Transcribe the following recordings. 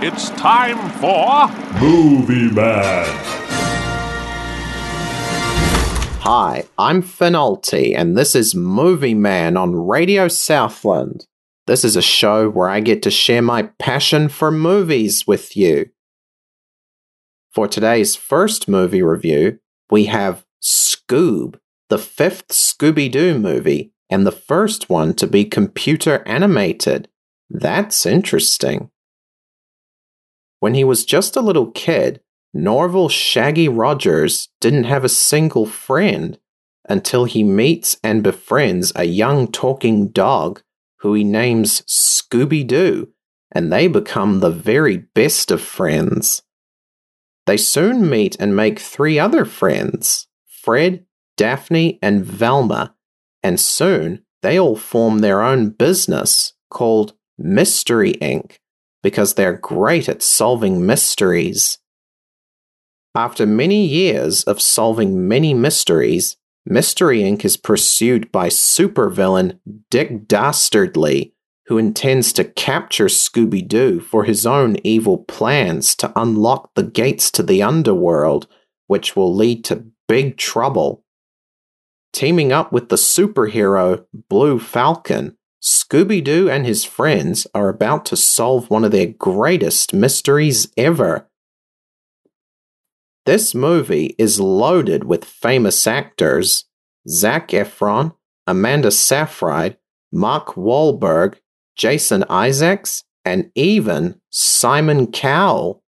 It's time for Movie Man. Hi, I'm Finalty, and this is Movie Man on Radio Southland. This is a show where I get to share my passion for movies with you. For today's first movie review, we have Scoob, the fifth Scooby Doo movie, and the first one to be computer animated. That's interesting. When he was just a little kid, Norville Shaggy Rogers didn't have a single friend until he meets and befriends a young talking dog who he names Scooby Doo, and they become the very best of friends. They soon meet and make three other friends Fred, Daphne, and Velma, and soon they all form their own business called Mystery Inc because they're great at solving mysteries. After many years of solving many mysteries, Mystery Inc. is pursued by supervillain Dick Dastardly, who intends to capture Scooby Doo for his own evil plans to unlock the gates to the underworld, which will lead to big trouble. Teaming up with the superhero Blue Falcon, Scooby Doo and his friends are about to solve one of their greatest mysteries ever. This movie is loaded with famous actors Zac Efron, Amanda Seyfried, Mark Wahlberg, Jason Isaacs, and even Simon Cowell.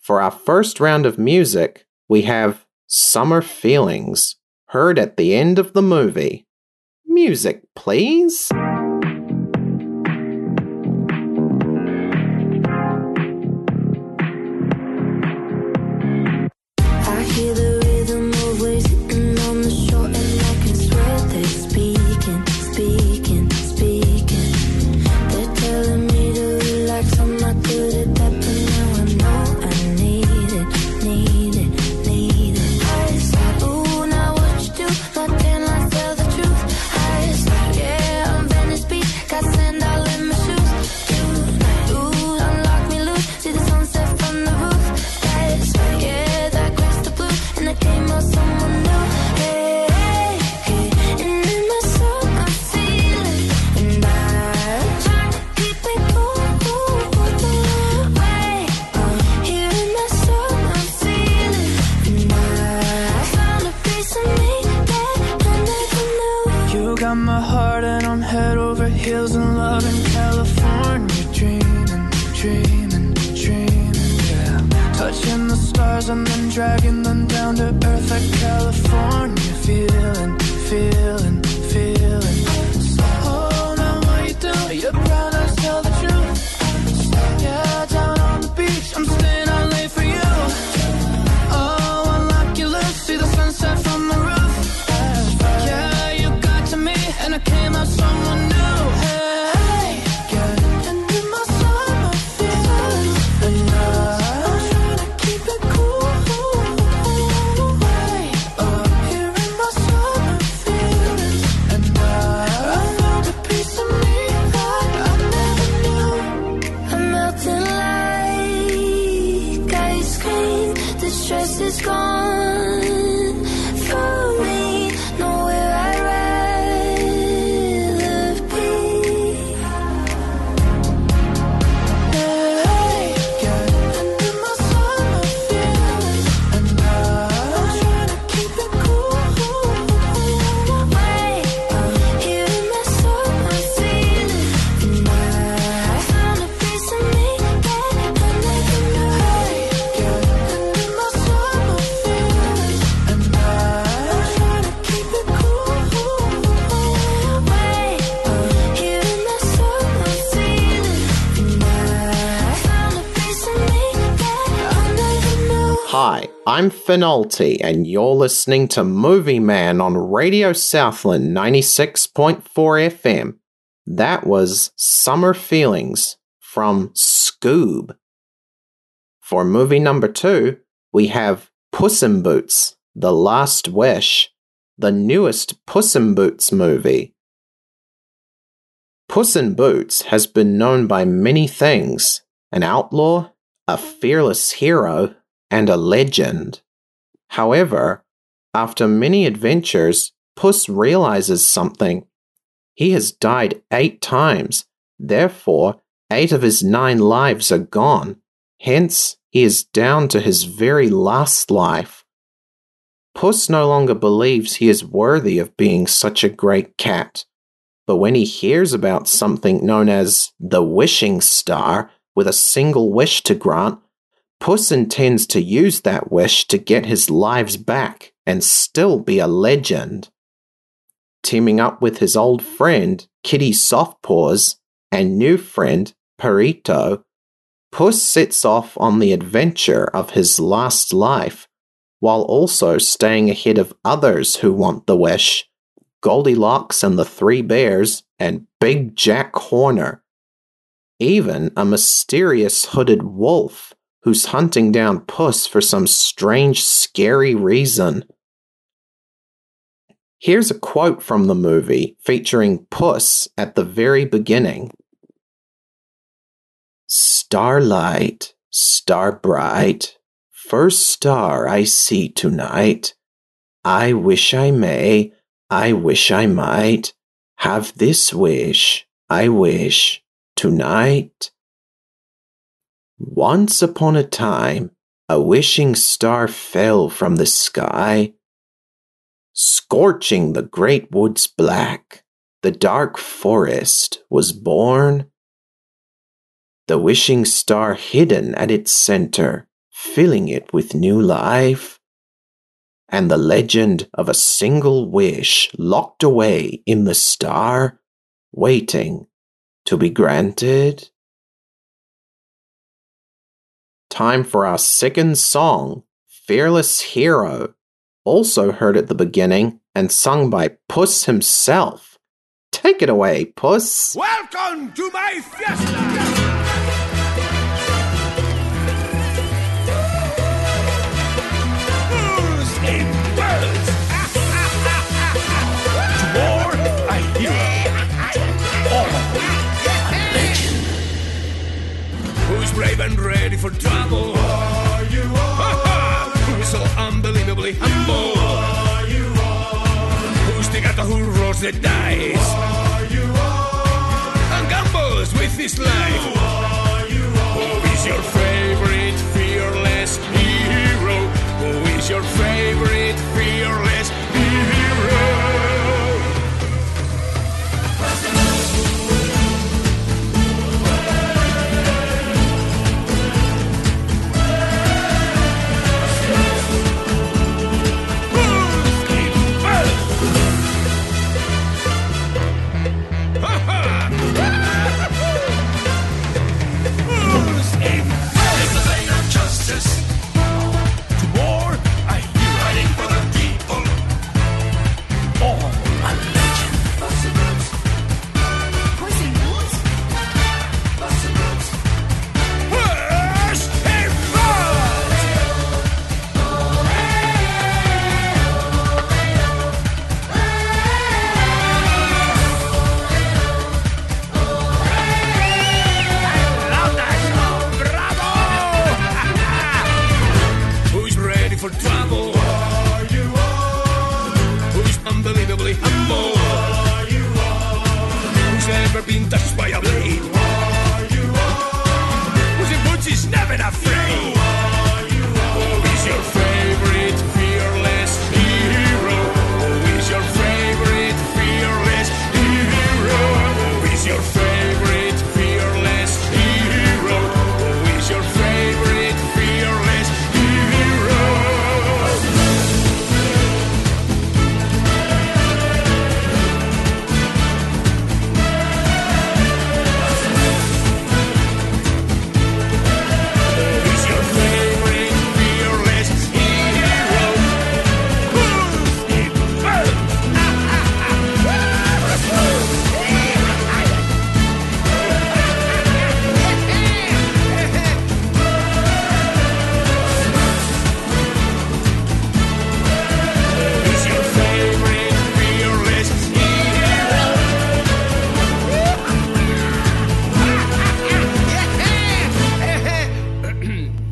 For our first round of music, we have Summer Feelings, heard at the end of the movie. Music, please. Got my heart and I'm head over heels in love in California. Dreaming, dreaming, dreaming, yeah. Touching the stars and then dragging them down to earth like California. Feeling, feeling, feeling. I'm Finalty, and you're listening to Movie Man on Radio Southland 96.4 FM. That was Summer Feelings from Scoob. For movie number two, we have Puss in Boots, The Last Wish, the newest Puss in Boots movie. Puss in Boots has been known by many things an outlaw, a fearless hero, and a legend. However, after many adventures, Puss realizes something. He has died eight times, therefore, eight of his nine lives are gone. Hence, he is down to his very last life. Puss no longer believes he is worthy of being such a great cat. But when he hears about something known as the wishing star with a single wish to grant, Puss intends to use that wish to get his lives back and still be a legend. Teaming up with his old friend, Kitty Softpaws, and new friend, Perrito, Puss sets off on the adventure of his last life, while also staying ahead of others who want the wish Goldilocks and the Three Bears, and Big Jack Horner. Even a mysterious hooded wolf who's hunting down Puss for some strange, scary reason. Here's a quote from the movie featuring Puss at the very beginning Starlight, star bright, first star I see tonight. I wish I may, I wish I might have this wish, I wish, tonight. Once upon a time, a wishing star fell from the sky, scorching the great woods black. The dark forest was born. The wishing star hidden at its center, filling it with new life. And the legend of a single wish locked away in the star, waiting to be granted. Time for our second song, Fearless Hero, also heard at the beginning and sung by Puss himself. Take it away, Puss. Welcome to my fiesta!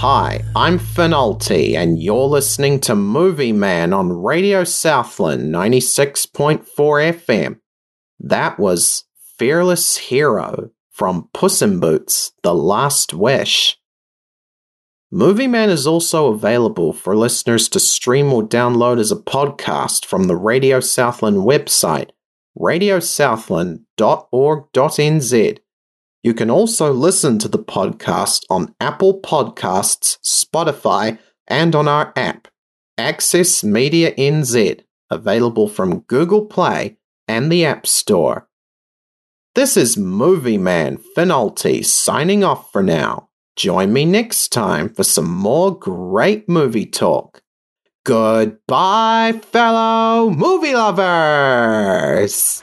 Hi, I'm Finalty, and you're listening to Movie Man on Radio Southland 96.4 FM. That was Fearless Hero from Puss in Boots The Last Wish. Movie Man is also available for listeners to stream or download as a podcast from the Radio Southland website, radiosouthland.org.nz. You can also listen to the podcast on Apple Podcasts, Spotify, and on our app, Access Media NZ, available from Google Play and the App Store. This is Movie Man Finalty signing off for now. Join me next time for some more great movie talk. Goodbye, fellow movie lovers!